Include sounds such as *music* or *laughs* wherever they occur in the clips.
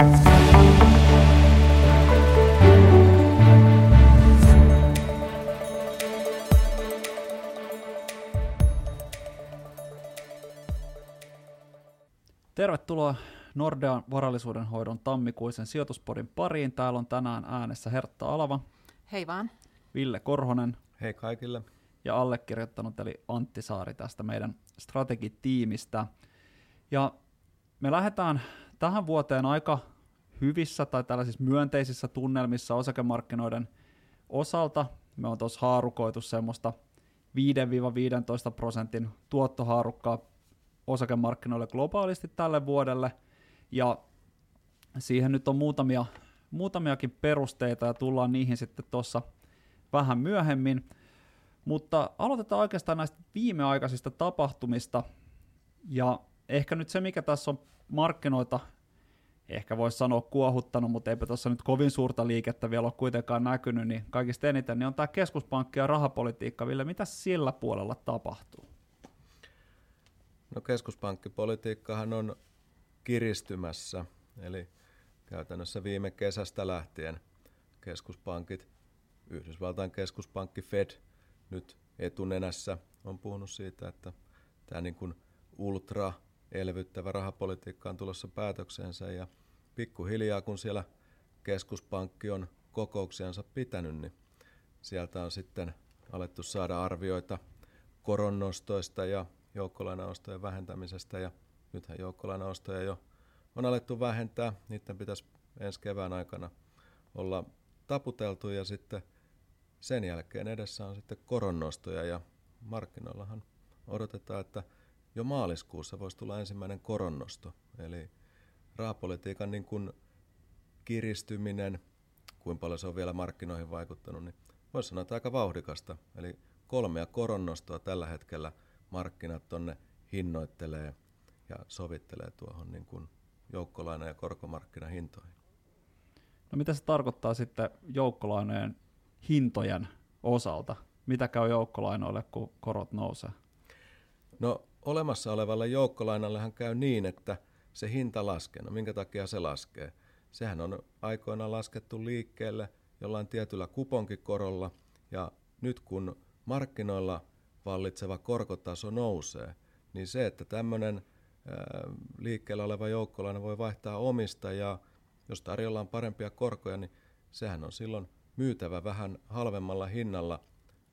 Tervetuloa Nordean varallisuuden hoidon tammikuisen sijoituspodin pariin. Täällä on tänään äänessä Hertta Alava. Hei vaan. Ville Korhonen. Hei kaikille. Ja allekirjoittanut eli Antti Saari tästä meidän strategitiimistä. Ja me lähdetään tähän vuoteen aika hyvissä tai tällaisissa myönteisissä tunnelmissa osakemarkkinoiden osalta. Me on tuossa haarukoitu semmoista 5-15 prosentin tuottohaarukkaa osakemarkkinoille globaalisti tälle vuodelle, ja siihen nyt on muutamia, muutamiakin perusteita, ja tullaan niihin sitten tuossa vähän myöhemmin, mutta aloitetaan oikeastaan näistä viimeaikaisista tapahtumista, ja ehkä nyt se, mikä tässä on markkinoita, ehkä voisi sanoa kuohuttanut, mutta eipä tuossa nyt kovin suurta liikettä vielä ole kuitenkaan näkynyt, niin kaikista eniten niin on tämä keskuspankki ja rahapolitiikka. Ville, mitä sillä puolella tapahtuu? No keskuspankkipolitiikkahan on kiristymässä, eli käytännössä viime kesästä lähtien keskuspankit, Yhdysvaltain keskuspankki Fed nyt etunenässä on puhunut siitä, että tämä niin kuin ultra elvyttävä rahapolitiikka on tulossa päätöksensä ja pikkuhiljaa kun siellä keskuspankki on kokouksiansa pitänyt, niin sieltä on sitten alettu saada arvioita koronnostoista ja joukkolainaostojen vähentämisestä ja nythän joukkolainaostoja jo on alettu vähentää. Niiden pitäisi ensi kevään aikana olla taputeltu ja sitten sen jälkeen edessä on sitten koronnostoja ja markkinoillahan odotetaan, että jo maaliskuussa voisi tulla ensimmäinen koronnosto. Eli rahapolitiikan niin kuin kiristyminen, kuinka paljon se on vielä markkinoihin vaikuttanut, niin voisi sanoa, että aika vauhdikasta. Eli kolmea koronnostoa tällä hetkellä – markkinat tonne hinnoittelee ja sovittelee tuohon niin kuin joukkolaina- ja korkomarkkinahintoihin. No mitä se tarkoittaa sitten joukkolainojen hintojen osalta? Mitä käy joukkolainoille, kun korot nousee? No olemassa olevalle joukkolainallehan käy niin, että se hinta laskee. No minkä takia se laskee? Sehän on aikoinaan laskettu liikkeelle jollain tietyllä kuponkikorolla, ja nyt kun markkinoilla vallitseva korkotaso nousee, niin se, että tämmöinen liikkeellä oleva joukkolaina voi vaihtaa omistajaa, jos tarjolla on parempia korkoja, niin sehän on silloin myytävä vähän halvemmalla hinnalla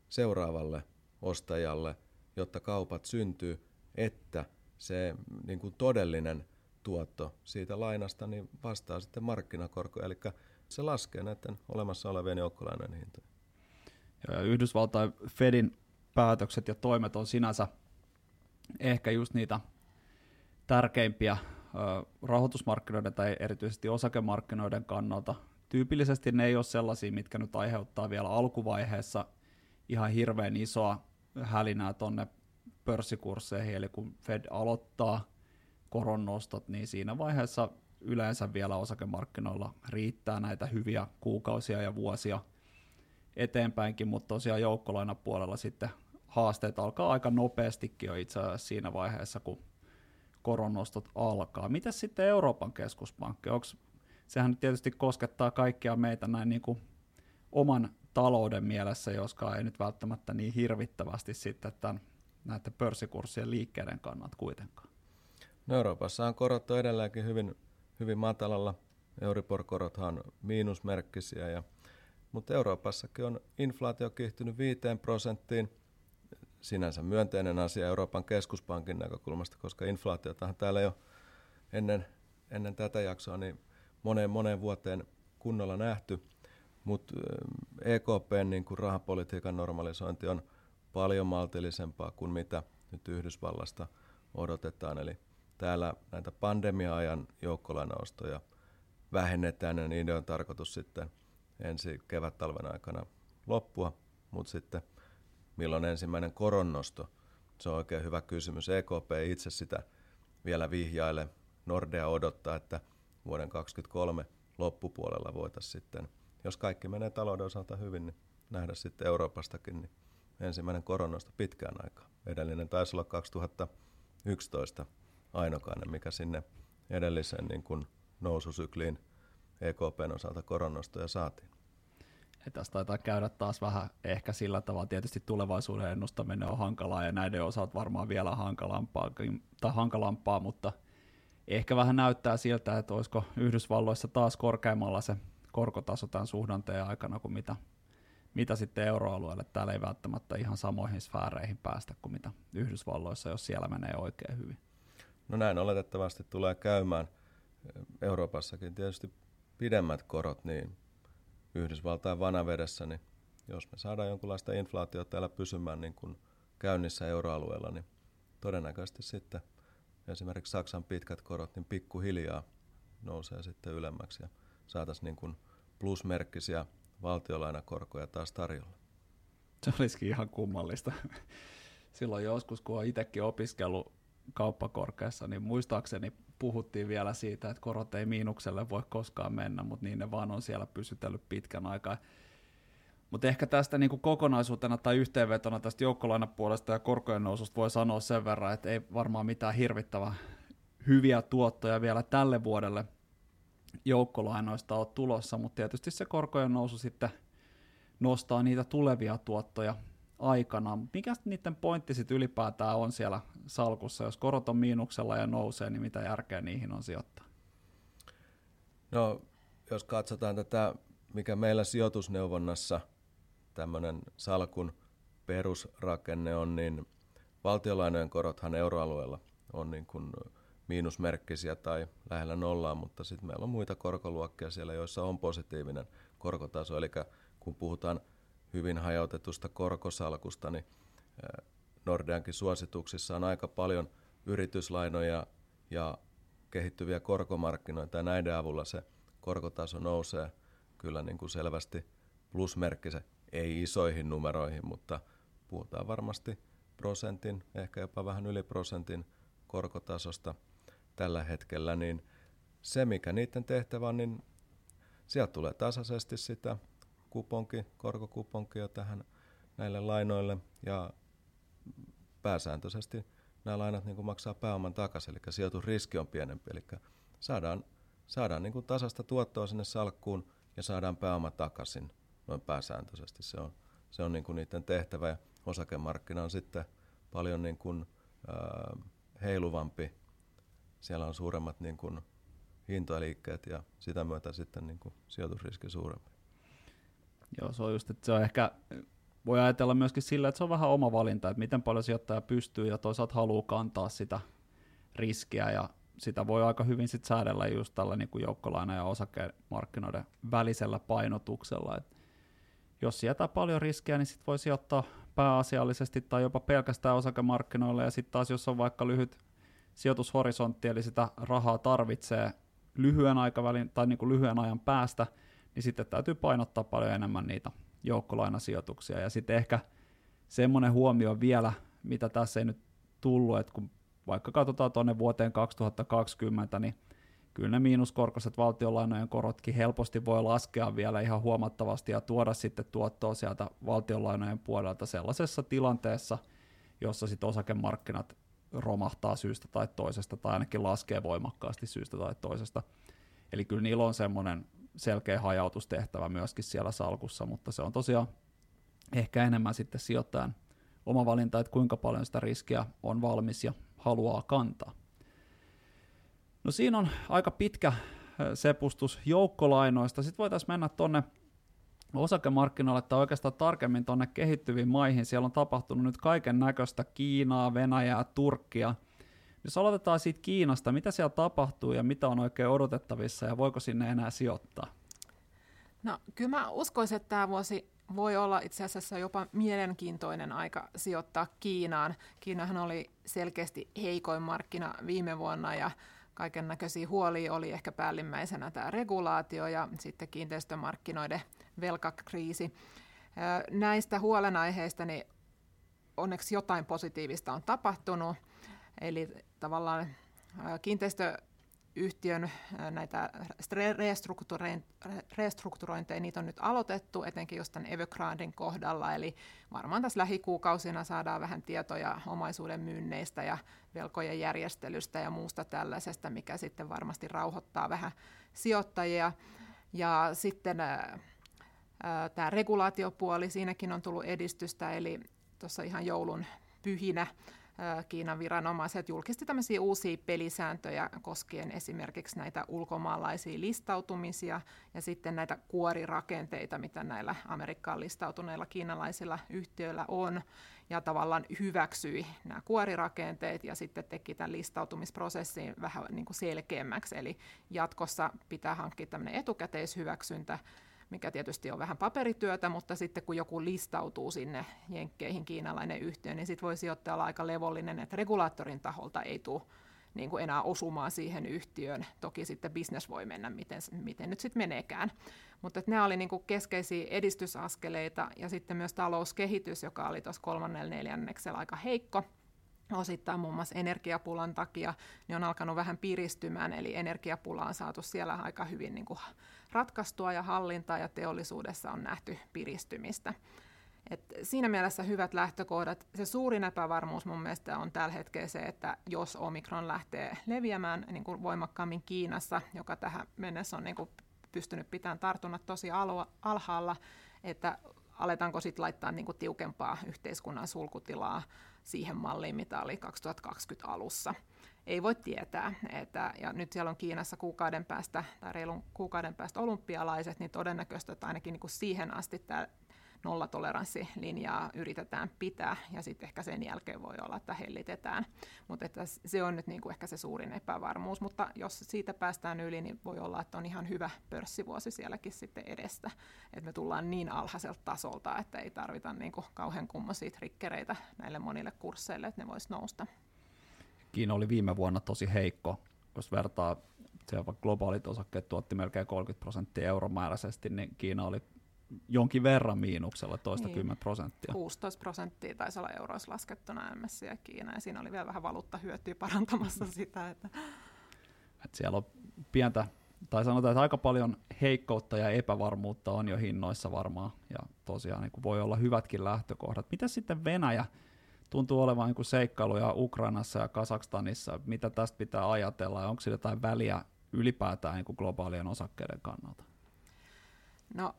seuraavalle ostajalle, jotta kaupat syntyy, että se niin kuin todellinen tuotto siitä lainasta niin vastaa sitten markkinakorkoja, eli se laskee näiden olemassa olevien joukkolainojen hintoja. Ja Yhdysvaltain Fedin päätökset ja toimet on sinänsä ehkä just niitä tärkeimpiä rahoitusmarkkinoiden tai erityisesti osakemarkkinoiden kannalta. Tyypillisesti ne ei ole sellaisia, mitkä nyt aiheuttaa vielä alkuvaiheessa ihan hirveän isoa hälinää tuonne pörssikursseihin, eli kun Fed aloittaa koronnostot, niin siinä vaiheessa yleensä vielä osakemarkkinoilla riittää näitä hyviä kuukausia ja vuosia eteenpäinkin, mutta tosiaan joukkolainapuolella sitten haasteet alkaa aika nopeastikin jo itse asiassa siinä vaiheessa, kun koronnostot alkaa. Mitä sitten Euroopan keskuspankki? Onks, sehän tietysti koskettaa kaikkia meitä näin niin kuin oman talouden mielessä, joskaan ei nyt välttämättä niin hirvittävästi sitten tämän, näiden pörssikurssien liikkeiden kannat kuitenkaan. No Euroopassa on korot edelleenkin hyvin, hyvin matalalla. Euribor-korothan on miinusmerkkisiä, ja, mutta Euroopassakin on inflaatio kiihtynyt 5 prosenttiin – sinänsä myönteinen asia Euroopan keskuspankin näkökulmasta, koska inflaatiotahan täällä jo ennen, ennen tätä jaksoa niin moneen moneen vuoteen kunnolla nähty, mutta EKPn niin kuin rahapolitiikan normalisointi on paljon maltillisempaa kuin mitä nyt Yhdysvallasta odotetaan. Eli täällä näitä pandemia-ajan joukkolainaostoja vähennetään ja niiden on tarkoitus sitten ensi kevät-talven aikana loppua, mutta sitten – milloin ensimmäinen koronnosto? Se on oikein hyvä kysymys. EKP itse sitä vielä vihjaile. Nordea odottaa, että vuoden 2023 loppupuolella voitaisiin sitten, jos kaikki menee talouden osalta hyvin, niin nähdä sitten Euroopastakin niin ensimmäinen koronnosto pitkään aikaa. Edellinen taisi olla 2011 ainokainen, mikä sinne edellisen niin kuin noususykliin EKPn osalta koronnostoja saatiin. Ja tässä taitaa käydä taas vähän ehkä sillä tavalla, tietysti tulevaisuuden ennustaminen on hankalaa ja näiden osalta varmaan vielä hankalampaa, tai hankalampaa mutta ehkä vähän näyttää siltä, että olisiko Yhdysvalloissa taas korkeammalla se korkotaso tämän suhdanteen aikana kuin mitä, mitä sitten euroalueelle. Täällä ei välttämättä ihan samoihin sfääreihin päästä kuin mitä Yhdysvalloissa, jos siellä menee oikein hyvin. No näin oletettavasti tulee käymään. Euroopassakin tietysti pidemmät korot, niin Yhdysvaltain vanavedessä, niin jos me saadaan jonkunlaista inflaatiota täällä pysymään niin kuin käynnissä euroalueella, niin todennäköisesti sitten esimerkiksi Saksan pitkät korot niin pikkuhiljaa nousee sitten ylemmäksi ja saataisiin niin kuin plusmerkkisiä valtiolainakorkoja taas tarjolla. Se olisikin ihan kummallista. *laughs* Silloin joskus, kun olen itsekin opiskellut kauppakorkeassa, niin muistaakseni puhuttiin vielä siitä, että korot ei miinukselle voi koskaan mennä, mutta niin ne vaan on siellä pysytellyt pitkän aikaa. Mutta ehkä tästä niin kuin kokonaisuutena tai yhteenvetona tästä joukkolainapuolesta ja korkojen noususta voi sanoa sen verran, että ei varmaan mitään hirvittävää hyviä tuottoja vielä tälle vuodelle joukkolainoista ole tulossa, mutta tietysti se korkojen nousu sitten nostaa niitä tulevia tuottoja aikana. Mikä niiden pointti sitten ylipäätään on siellä salkussa? Jos korot on miinuksella ja nousee, niin mitä järkeä niihin on sijoittaa? No, jos katsotaan tätä, mikä meillä sijoitusneuvonnassa tämmöinen salkun perusrakenne on, niin valtiolainojen korothan euroalueella on niin kuin miinusmerkkisiä tai lähellä nollaa, mutta sitten meillä on muita korkoluokkia siellä, joissa on positiivinen korkotaso. Eli kun puhutaan hyvin hajautetusta korkosalkusta, niin Nordeankin suosituksissa on aika paljon yrityslainoja ja kehittyviä korkomarkkinoita ja näiden avulla se korkotaso nousee kyllä niin kuin selvästi plusmerkkisen, ei isoihin numeroihin, mutta puhutaan varmasti prosentin, ehkä jopa vähän yli prosentin korkotasosta tällä hetkellä, niin se mikä niiden tehtävä on, niin sieltä tulee tasaisesti sitä kuponki, korkokuponkia tähän näille lainoille ja pääsääntöisesti nämä lainat niin maksaa pääoman takaisin, eli sijoitusriski on pienempi, eli saadaan, saadaan niin tasasta tuottoa sinne salkkuun ja saadaan pääoma takaisin noin pääsääntöisesti. Se on, se on niin niiden tehtävä ja osakemarkkina on sitten paljon niin kuin, äh, heiluvampi. Siellä on suuremmat niin kuin, hintaliikkeet ja sitä myötä sitten niin kuin, sijoitusriski suurempi. Joo, se on just, että se on ehkä, voi ajatella myöskin sillä, että se on vähän oma valinta, että miten paljon sijoittaja pystyy ja toisaalta haluaa kantaa sitä riskiä ja sitä voi aika hyvin sit säädellä just tällä niin kuin joukkolaina- ja osakemarkkinoiden välisellä painotuksella. Et jos sieltä paljon riskiä, niin sit voi sijoittaa pääasiallisesti tai jopa pelkästään osakemarkkinoille, ja sitten taas jos on vaikka lyhyt sijoitushorisontti, eli sitä rahaa tarvitsee lyhyen aikavälin tai niin kuin lyhyen ajan päästä, niin sitten täytyy painottaa paljon enemmän niitä joukkolainasijoituksia. Ja sitten ehkä semmoinen huomio vielä, mitä tässä ei nyt tullut, että kun vaikka katsotaan tuonne vuoteen 2020, niin kyllä ne miinuskorkoiset valtionlainojen korotkin helposti voi laskea vielä ihan huomattavasti ja tuoda sitten tuottoa sieltä valtionlainojen puolelta sellaisessa tilanteessa, jossa sitten osakemarkkinat romahtaa syystä tai toisesta, tai ainakin laskee voimakkaasti syystä tai toisesta. Eli kyllä niillä on semmoinen selkeä hajautustehtävä myöskin siellä salkussa, mutta se on tosiaan ehkä enemmän sitten sijoittajan oma valinta, että kuinka paljon sitä riskiä on valmis ja haluaa kantaa. No siinä on aika pitkä sepustus joukkolainoista. Sitten voitaisiin mennä tuonne osakemarkkinoille tai oikeastaan tarkemmin tuonne kehittyviin maihin. Siellä on tapahtunut nyt kaiken näköistä Kiinaa, Venäjää, Turkkia – jos aloitetaan siitä Kiinasta, mitä siellä tapahtuu ja mitä on oikein odotettavissa ja voiko sinne enää sijoittaa? No kyllä mä uskoisin, että tämä vuosi voi olla itse asiassa jopa mielenkiintoinen aika sijoittaa Kiinaan. Kiinahan oli selkeästi heikoin markkina viime vuonna ja kaiken näköisiä huolia oli ehkä päällimmäisenä tämä regulaatio ja sitten kiinteistömarkkinoiden velkakriisi. Näistä huolenaiheista niin onneksi jotain positiivista on tapahtunut. Eli tavallaan kiinteistö yhtiön näitä restrukturointeja, niitä on nyt aloitettu, etenkin just tämän Evergrandin kohdalla, eli varmaan tässä lähikuukausina saadaan vähän tietoja omaisuuden myynneistä ja velkojen järjestelystä ja muusta tällaisesta, mikä sitten varmasti rauhoittaa vähän sijoittajia. Ja sitten tämä regulaatiopuoli, siinäkin on tullut edistystä, eli tuossa ihan joulun pyhinä Kiinan viranomaiset julkisti tämmöisiä uusia pelisääntöjä koskien esimerkiksi näitä ulkomaalaisia listautumisia ja sitten näitä kuorirakenteita, mitä näillä Amerikkaan listautuneilla kiinalaisilla yhtiöillä on, ja tavallaan hyväksyi nämä kuorirakenteet ja sitten teki tämän listautumisprosessin vähän niin kuin selkeämmäksi, eli jatkossa pitää hankkia tämmöinen etukäteishyväksyntä, mikä tietysti on vähän paperityötä, mutta sitten kun joku listautuu sinne Jenkkeihin, kiinalainen yhtiö, niin sitten voi sijoittaja olla aika levollinen, että regulaattorin taholta ei tule niin kuin enää osumaan siihen yhtiöön. Toki sitten business voi mennä, miten, miten nyt sitten meneekään. Mutta nämä oli niin kuin keskeisiä edistysaskeleita ja sitten myös talouskehitys, joka oli tuossa kolmannella neljänneksellä aika heikko osittain muun muassa energiapulan takia, niin on alkanut vähän piristymään, eli energiapula on saatu siellä aika hyvin niin kuin ratkaistua ja hallintaa, ja teollisuudessa on nähty piristymistä. Et siinä mielessä hyvät lähtökohdat. Se suurin epävarmuus mun mielestä on tällä hetkellä se, että jos Omikron lähtee leviämään niin kuin voimakkaammin Kiinassa, joka tähän mennessä on niin kuin pystynyt pitämään tartunnat tosi alhaalla, että aletaanko sitten laittaa niin kuin tiukempaa yhteiskunnan sulkutilaa siihen malliin, mitä oli 2020 alussa. Ei voi tietää. Että, ja nyt siellä on Kiinassa kuukauden päästä tai reilun kuukauden päästä olympialaiset, niin todennäköistä, että ainakin niin kuin siihen asti tämä nollatoleranssilinjaa yritetään pitää, ja sitten ehkä sen jälkeen voi olla, että hellitetään. Mutta että se on nyt niin kuin ehkä se suurin epävarmuus, mutta jos siitä päästään yli, niin voi olla, että on ihan hyvä pörssivuosi sielläkin sitten edestä. Että me tullaan niin alhaiselta tasolta, että ei tarvita niin kuin kauhean kummoisia trikkereitä näille monille kursseille, että ne voisi nousta. Kiina oli viime vuonna tosi heikko, jos vertaa globaalit osakkeet tuotti melkein 30 prosenttia euromääräisesti, niin Kiina oli jonkin verran miinuksella, toista niin. prosenttia. 16 prosenttia taisi olla euroissa laskettuna MS ja Kiina, ja siinä oli vielä vähän valuuttahyötyä parantamassa sitä. Että... Et siellä on pientä, tai sanotaan, että aika paljon heikkoutta ja epävarmuutta on jo hinnoissa varmaan, ja tosiaan niin voi olla hyvätkin lähtökohdat. Mitä sitten Venäjä? Tuntuu olevan niin seikkailuja Ukrainassa ja Kasakstanissa. Mitä tästä pitää ajatella, ja onko sillä jotain väliä ylipäätään niin globaalien osakkeiden kannalta? No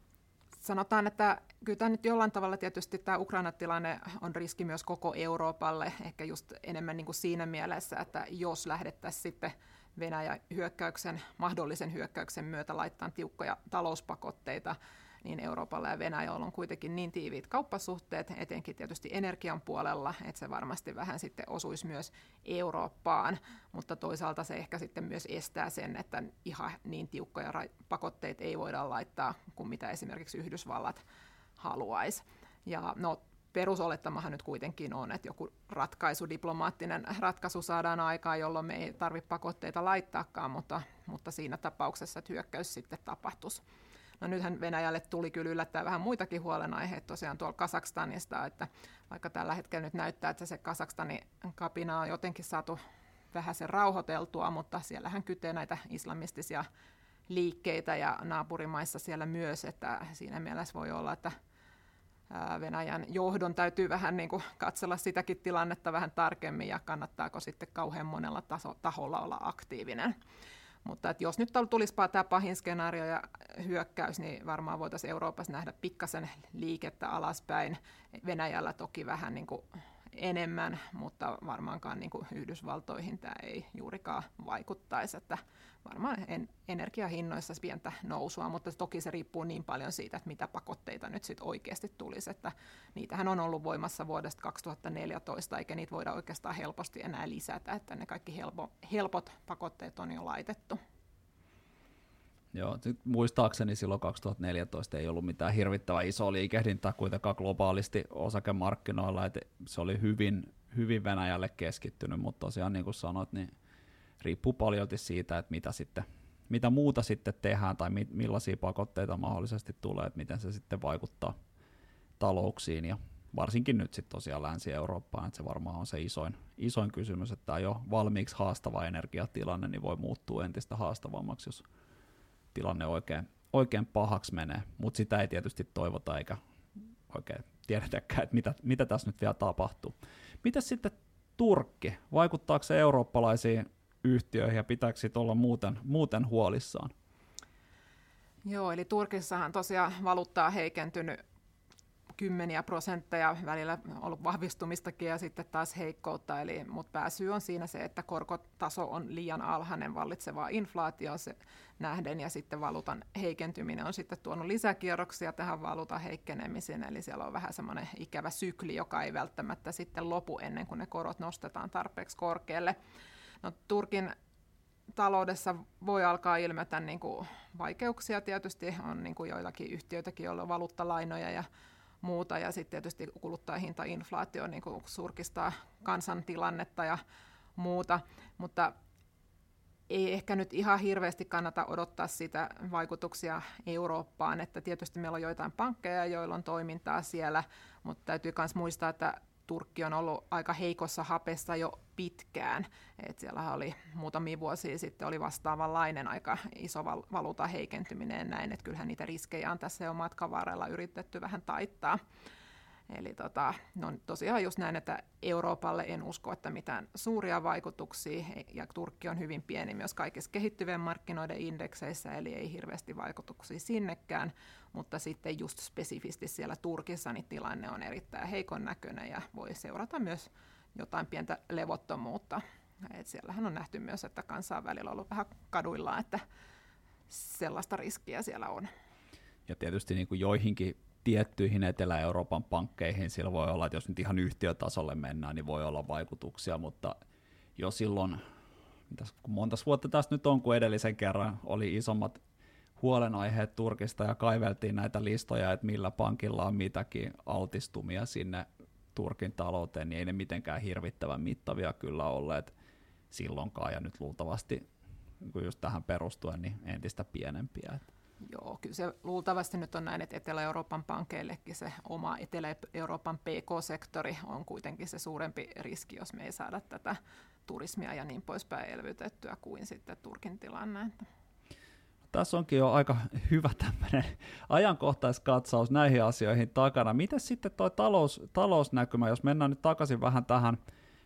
sanotaan, että kyllä tämä nyt jollain tavalla tietysti tämä Ukraina-tilanne on riski myös koko Euroopalle, ehkä just enemmän niin kuin siinä mielessä, että jos lähdettäisiin sitten Venäjän hyökkäyksen, mahdollisen hyökkäyksen myötä laittaa tiukkoja talouspakotteita, niin Euroopalla ja Venäjällä on kuitenkin niin tiiviit kauppasuhteet, etenkin tietysti energian puolella, että se varmasti vähän sitten osuisi myös Eurooppaan, mutta toisaalta se ehkä sitten myös estää sen, että ihan niin tiukkoja pakotteita ei voida laittaa kuin mitä esimerkiksi Yhdysvallat haluaisi. Ja no, perusolettamahan nyt kuitenkin on, että joku ratkaisu, diplomaattinen ratkaisu saadaan aikaan, jolloin me ei tarvitse pakotteita laittaakaan, mutta, mutta siinä tapauksessa, että hyökkäys sitten tapahtuisi. No nythän Venäjälle tuli kyllä yllättää vähän muitakin huolenaiheita tosiaan tuolla Kasakstanista, että vaikka tällä hetkellä nyt näyttää, että se Kasakstanin kapina on jotenkin saatu vähän sen rauhoiteltua, mutta siellähän kytee näitä islamistisia liikkeitä ja naapurimaissa siellä myös, että siinä mielessä voi olla, että Venäjän johdon täytyy vähän niin kuin katsella sitäkin tilannetta vähän tarkemmin ja kannattaako sitten kauhean monella taso, taholla olla aktiivinen. Mutta että jos nyt tulisi tämä pahin skenaario ja hyökkäys, niin varmaan voitaisiin Euroopassa nähdä pikkasen liikettä alaspäin. Venäjällä toki vähän niin kuin enemmän, mutta varmaankaan niin kuin Yhdysvaltoihin tämä ei juurikaan vaikuttaisi. Että varmaan en, energiahinnoissa pientä nousua, mutta toki se riippuu niin paljon siitä, että mitä pakotteita nyt sitten oikeasti tulisi. Että niitähän on ollut voimassa vuodesta 2014, eikä niitä voida oikeastaan helposti enää lisätä, että ne kaikki helpo, helpot pakotteet on jo laitettu. Joo, muistaakseni silloin 2014 ei ollut mitään hirvittävän isoa liikehdintää kuitenkaan globaalisti osakemarkkinoilla, että se oli hyvin, hyvin Venäjälle keskittynyt, mutta tosiaan niin kuin sanoit, niin riippuu paljon siitä, että mitä, sitten, mitä muuta sitten tehdään tai mi, millaisia pakotteita mahdollisesti tulee, että miten se sitten vaikuttaa talouksiin ja varsinkin nyt sitten tosiaan Länsi-Eurooppaan, että se varmaan on se isoin, isoin kysymys, että tämä jo valmiiksi haastava energiatilanne niin voi muuttua entistä haastavammaksi, jos tilanne oikein, oikein pahaksi menee, mutta sitä ei tietysti toivota eikä oikein tiedetäkään, että mitä, mitä tässä nyt vielä tapahtuu. Mitä sitten Turkki? Vaikuttaako se eurooppalaisiin yhtiöihin ja pitääkö olla muuten, muuten huolissaan? Joo, eli Turkissahan tosiaan valuuttaa heikentynyt kymmeniä prosentteja, välillä ollut vahvistumistakin ja sitten taas heikkoutta, eli, mutta pääsyy on siinä se, että korkotaso on liian alhainen vallitsevaa inflaatio se nähden ja sitten valuutan heikentyminen on sitten tuonut lisäkierroksia tähän valuutan heikkenemiseen, eli siellä on vähän semmoinen ikävä sykli, joka ei välttämättä sitten lopu ennen kuin ne korot nostetaan tarpeeksi korkealle. No, Turkin taloudessa voi alkaa ilmetä niin kuin vaikeuksia tietysti, on niin kuin joillakin yhtiöitäkin, joilla on valuuttalainoja ja muuta, ja sitten tietysti kuluttajahintainflaatio niin kuin surkistaa kansantilannetta ja muuta, mutta ei ehkä nyt ihan hirveästi kannata odottaa sitä vaikutuksia Eurooppaan, että tietysti meillä on joitain pankkeja, joilla on toimintaa siellä, mutta täytyy myös muistaa, että Turkki on ollut aika heikossa hapessa jo pitkään. Et siellä oli muutamia vuosia sitten oli vastaavanlainen aika iso val- valuuta heikentyminen näin, että kyllähän niitä riskejä on tässä jo matkan varrella yritetty vähän taittaa. Eli tota, no tosiaan just näin, että Euroopalle en usko, että mitään suuria vaikutuksia, ja Turkki on hyvin pieni myös kaikissa kehittyvien markkinoiden indekseissä, eli ei hirveästi vaikutuksia sinnekään, mutta sitten just spesifisti siellä Turkissa niin tilanne on erittäin heikon näköinen ja voi seurata myös jotain pientä levottomuutta. Et siellähän on nähty myös, että kansan välillä on ollut vähän kaduilla, että sellaista riskiä siellä on. Ja tietysti niin kuin joihinkin tiettyihin Etelä-Euroopan pankkeihin, sillä voi olla, että jos nyt ihan yhtiötasolle mennään, niin voi olla vaikutuksia, mutta jo silloin, mitäs, monta vuotta tästä nyt on, kun edellisen kerran oli isommat huolenaiheet Turkista ja kaiveltiin näitä listoja, että millä pankilla on mitäkin altistumia sinne Turkin talouteen, niin ei ne mitenkään hirvittävän mittavia kyllä olleet silloinkaan, ja nyt luultavasti just tähän perustuen, niin entistä pienempiä. Joo, kyllä se luultavasti nyt on näin, että Etelä-Euroopan pankeillekin se oma Etelä-Euroopan PK-sektori on kuitenkin se suurempi riski, jos me ei saada tätä turismia ja niin poispäin elvytettyä kuin sitten Turkin tilanne. Tässä onkin jo aika hyvä tämmöinen ajankohtaiskatsaus näihin asioihin takana. Miten sitten tuo talous, talousnäkymä, jos mennään nyt takaisin vähän tähän,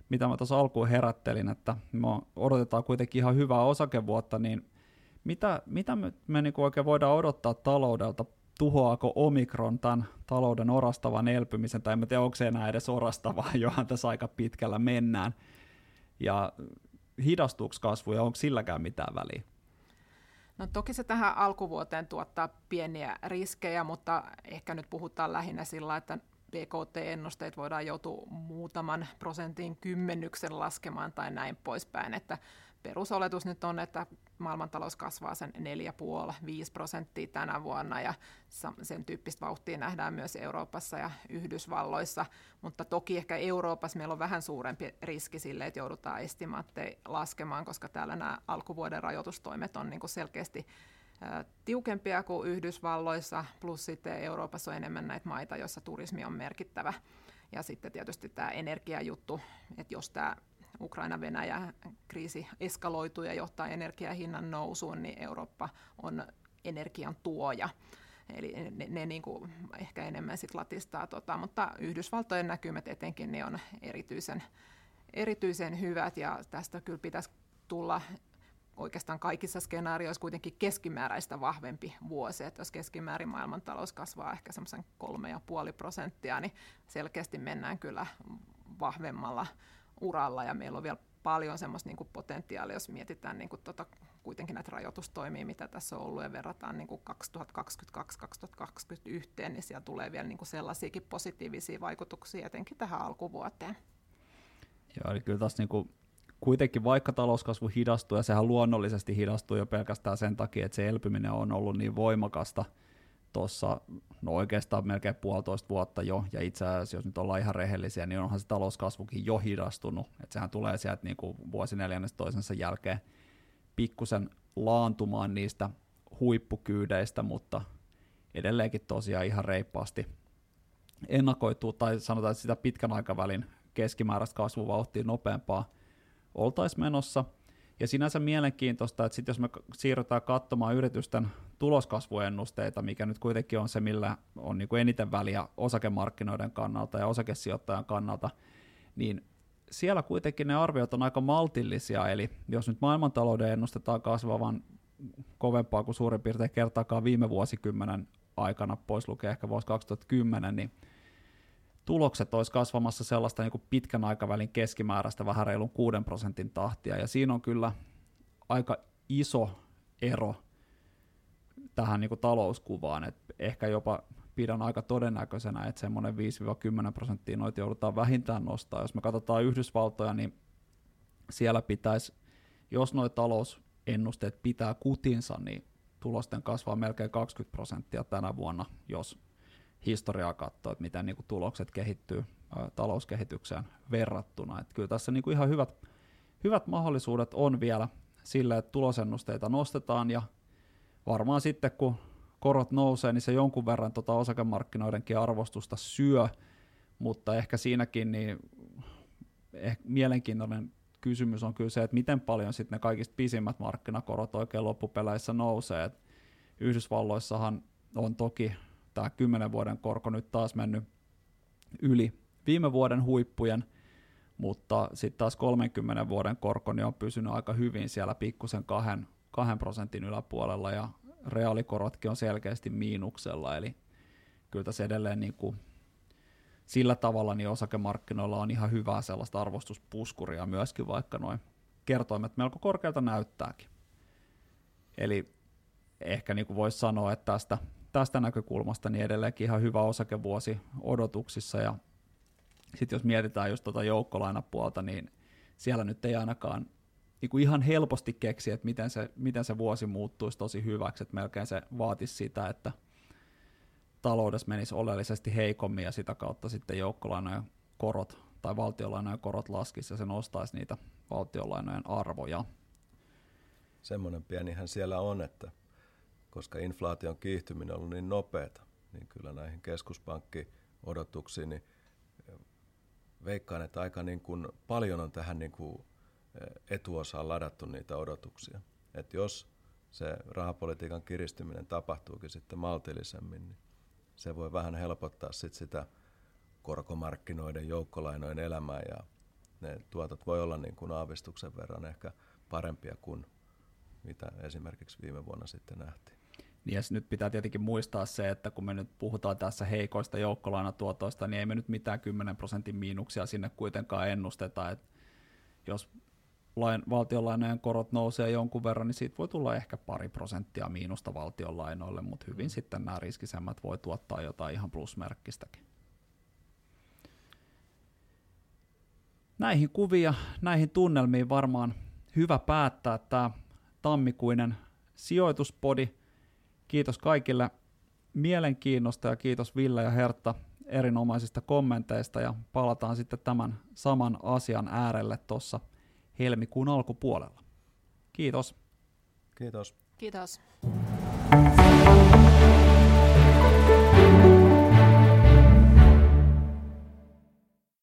mitä mä tuossa alkuun herättelin, että me odotetaan kuitenkin ihan hyvää osakevuotta, niin mitä, mitä me, me niin oikein voidaan odottaa taloudelta? Tuhoaako Omikron tämän talouden orastavan elpymisen, tai en tiedä, onko se enää edes orastava, *laughs* johan tässä aika pitkällä mennään. Ja hidastuuko kasvu, ja onko silläkään mitään väliä? No toki se tähän alkuvuoteen tuottaa pieniä riskejä, mutta ehkä nyt puhutaan lähinnä sillä, että BKT-ennusteet voidaan joutua muutaman prosentin kymmenyksen laskemaan tai näin poispäin, että perusoletus nyt on, että maailmantalous kasvaa sen 4,5-5 prosenttia tänä vuonna ja sen tyyppistä vauhtia nähdään myös Euroopassa ja Yhdysvalloissa, mutta toki ehkä Euroopassa meillä on vähän suurempi riski sille, että joudutaan estimaatteja laskemaan, koska täällä nämä alkuvuoden rajoitustoimet on niin selkeästi tiukempia kuin Yhdysvalloissa, plus sitten Euroopassa on enemmän näitä maita, joissa turismi on merkittävä. Ja sitten tietysti tämä energiajuttu, että jos tämä Ukraina-Venäjä-kriisi eskaloituu ja johtaa energiahinnan nousuun, niin Eurooppa on energian tuoja. Eli ne, ne niin kuin ehkä enemmän sit latistaa, tota, mutta Yhdysvaltojen näkymät etenkin niin on erityisen, erityisen hyvät ja tästä kyllä pitäisi tulla oikeastaan kaikissa skenaarioissa kuitenkin keskimääräistä vahvempi vuosi. Että jos keskimäärin maailmantalous kasvaa ehkä semmoisen 3,5 prosenttia, niin selkeästi mennään kyllä vahvemmalla uralla ja meillä on vielä paljon semmoista niin potentiaalia, jos mietitään niin kuin tota, kuitenkin näitä rajoitustoimia, mitä tässä on ollut ja verrataan niin 2022-2021, niin siellä tulee vielä niin kuin sellaisiakin positiivisia vaikutuksia etenkin tähän alkuvuoteen. Joo, eli kyllä tässä niin kuin kuitenkin vaikka talouskasvu hidastuu, ja sehän luonnollisesti hidastuu jo pelkästään sen takia, että se elpyminen on ollut niin voimakasta – tuossa no oikeastaan melkein puolitoista vuotta jo, ja itse asiassa jos nyt ollaan ihan rehellisiä, niin onhan se talouskasvukin jo hidastunut, että sehän tulee sieltä niin kuin vuosi neljännes toisensa jälkeen pikkusen laantumaan niistä huippukyydeistä, mutta edelleenkin tosiaan ihan reippaasti, ennakoituu, tai sanotaan, että sitä pitkän aikavälin keskimääräistä kasvuvauhtia nopeampaa oltaisiin menossa. Ja sinänsä mielenkiintoista, että sit jos me siirrytään katsomaan yritysten tuloskasvuennusteita, mikä nyt kuitenkin on se, millä on niin kuin eniten väliä osakemarkkinoiden kannalta ja osakesijoittajan kannalta, niin siellä kuitenkin ne arviot on aika maltillisia, eli jos nyt maailmantalouden ennustetaan kasvavan kovempaa kuin suurin piirtein kertaakaan viime vuosikymmenen aikana, pois lukee ehkä vuosi 2010, niin tulokset olisi kasvamassa sellaista niin kuin pitkän aikavälin keskimääräistä vähän reilun 6 prosentin tahtia, ja siinä on kyllä aika iso ero tähän niin kuin talouskuvaan, että ehkä jopa pidän aika todennäköisenä, että semmoinen 5-10 prosenttia noita joudutaan vähintään nostaa. Jos me katsotaan Yhdysvaltoja, niin siellä pitäisi, jos nuo talousennusteet pitää kutinsa, niin tulosten kasvaa melkein 20 prosenttia tänä vuonna, jos historiaa katsoo, että miten niin kuin tulokset kehittyy ä, talouskehitykseen verrattuna. Että kyllä tässä niin kuin ihan hyvät, hyvät mahdollisuudet on vielä sille, että tulosennusteita nostetaan ja varmaan sitten kun korot nousee, niin se jonkun verran tota osakemarkkinoidenkin arvostusta syö, mutta ehkä siinäkin niin ehkä mielenkiintoinen kysymys on kyllä se, että miten paljon sitten ne kaikista pisimmät markkinakorot oikein loppupeleissä nousee. Et Yhdysvalloissahan on toki tämä 10 vuoden korko nyt taas mennyt yli viime vuoden huippujen, mutta sitten taas 30 vuoden korko niin on pysynyt aika hyvin siellä pikkusen kahden, kahden prosentin yläpuolella ja reaalikorotkin on selkeästi miinuksella, eli kyllä tässä edelleen niin kuin sillä tavalla niin osakemarkkinoilla on ihan hyvää sellaista arvostuspuskuria myöskin, vaikka noin kertoimet melko korkealta näyttääkin. Eli ehkä niin kuin voisi sanoa, että tästä, tästä näkökulmasta niin edelleenkin ihan hyvä osakevuosi odotuksissa, ja sitten jos mietitään just tuota joukkolainapuolta, niin siellä nyt ei ainakaan niin ihan helposti keksi, että miten se, miten se vuosi muuttuisi tosi hyväksi, että melkein se vaatisi sitä, että taloudessa menisi oleellisesti heikommin ja sitä kautta sitten joukkolainojen korot tai valtiolainojen korot laskisi ja se nostaisi niitä valtiolainojen arvoja. Semmoinen pienihän siellä on, että koska inflaation kiihtyminen on ollut niin nopeata, niin kyllä näihin keskuspankkiodotuksiin, niin veikkaan, että aika niin kuin paljon on tähän niin kuin etuosaan ladattu niitä odotuksia. Et jos se rahapolitiikan kiristyminen tapahtuukin sitten maltillisemmin, niin se voi vähän helpottaa sit sitä korkomarkkinoiden, joukkolainojen elämää ja ne tuotot voi olla niin kuin aavistuksen verran ehkä parempia kuin mitä esimerkiksi viime vuonna sitten nähtiin. Niin ja nyt pitää tietenkin muistaa se, että kun me nyt puhutaan tässä heikoista joukkolainatuotoista, niin ei me nyt mitään 10 prosentin miinuksia sinne kuitenkaan ennusteta. Et jos lain, valtionlainojen korot nousee jonkun verran, niin siitä voi tulla ehkä pari prosenttia miinusta valtionlainoille, mutta hyvin mm. sitten nämä riskisemmät voi tuottaa jotain ihan plusmerkkistäkin. Näihin kuvia, näihin tunnelmiin varmaan hyvä päättää tämä tammikuinen sijoituspodi. Kiitos kaikille mielenkiinnosta ja kiitos Ville ja Hertta erinomaisista kommenteista ja palataan sitten tämän saman asian äärelle tuossa helmikuun alkupuolella. Kiitos. Kiitos. Kiitos.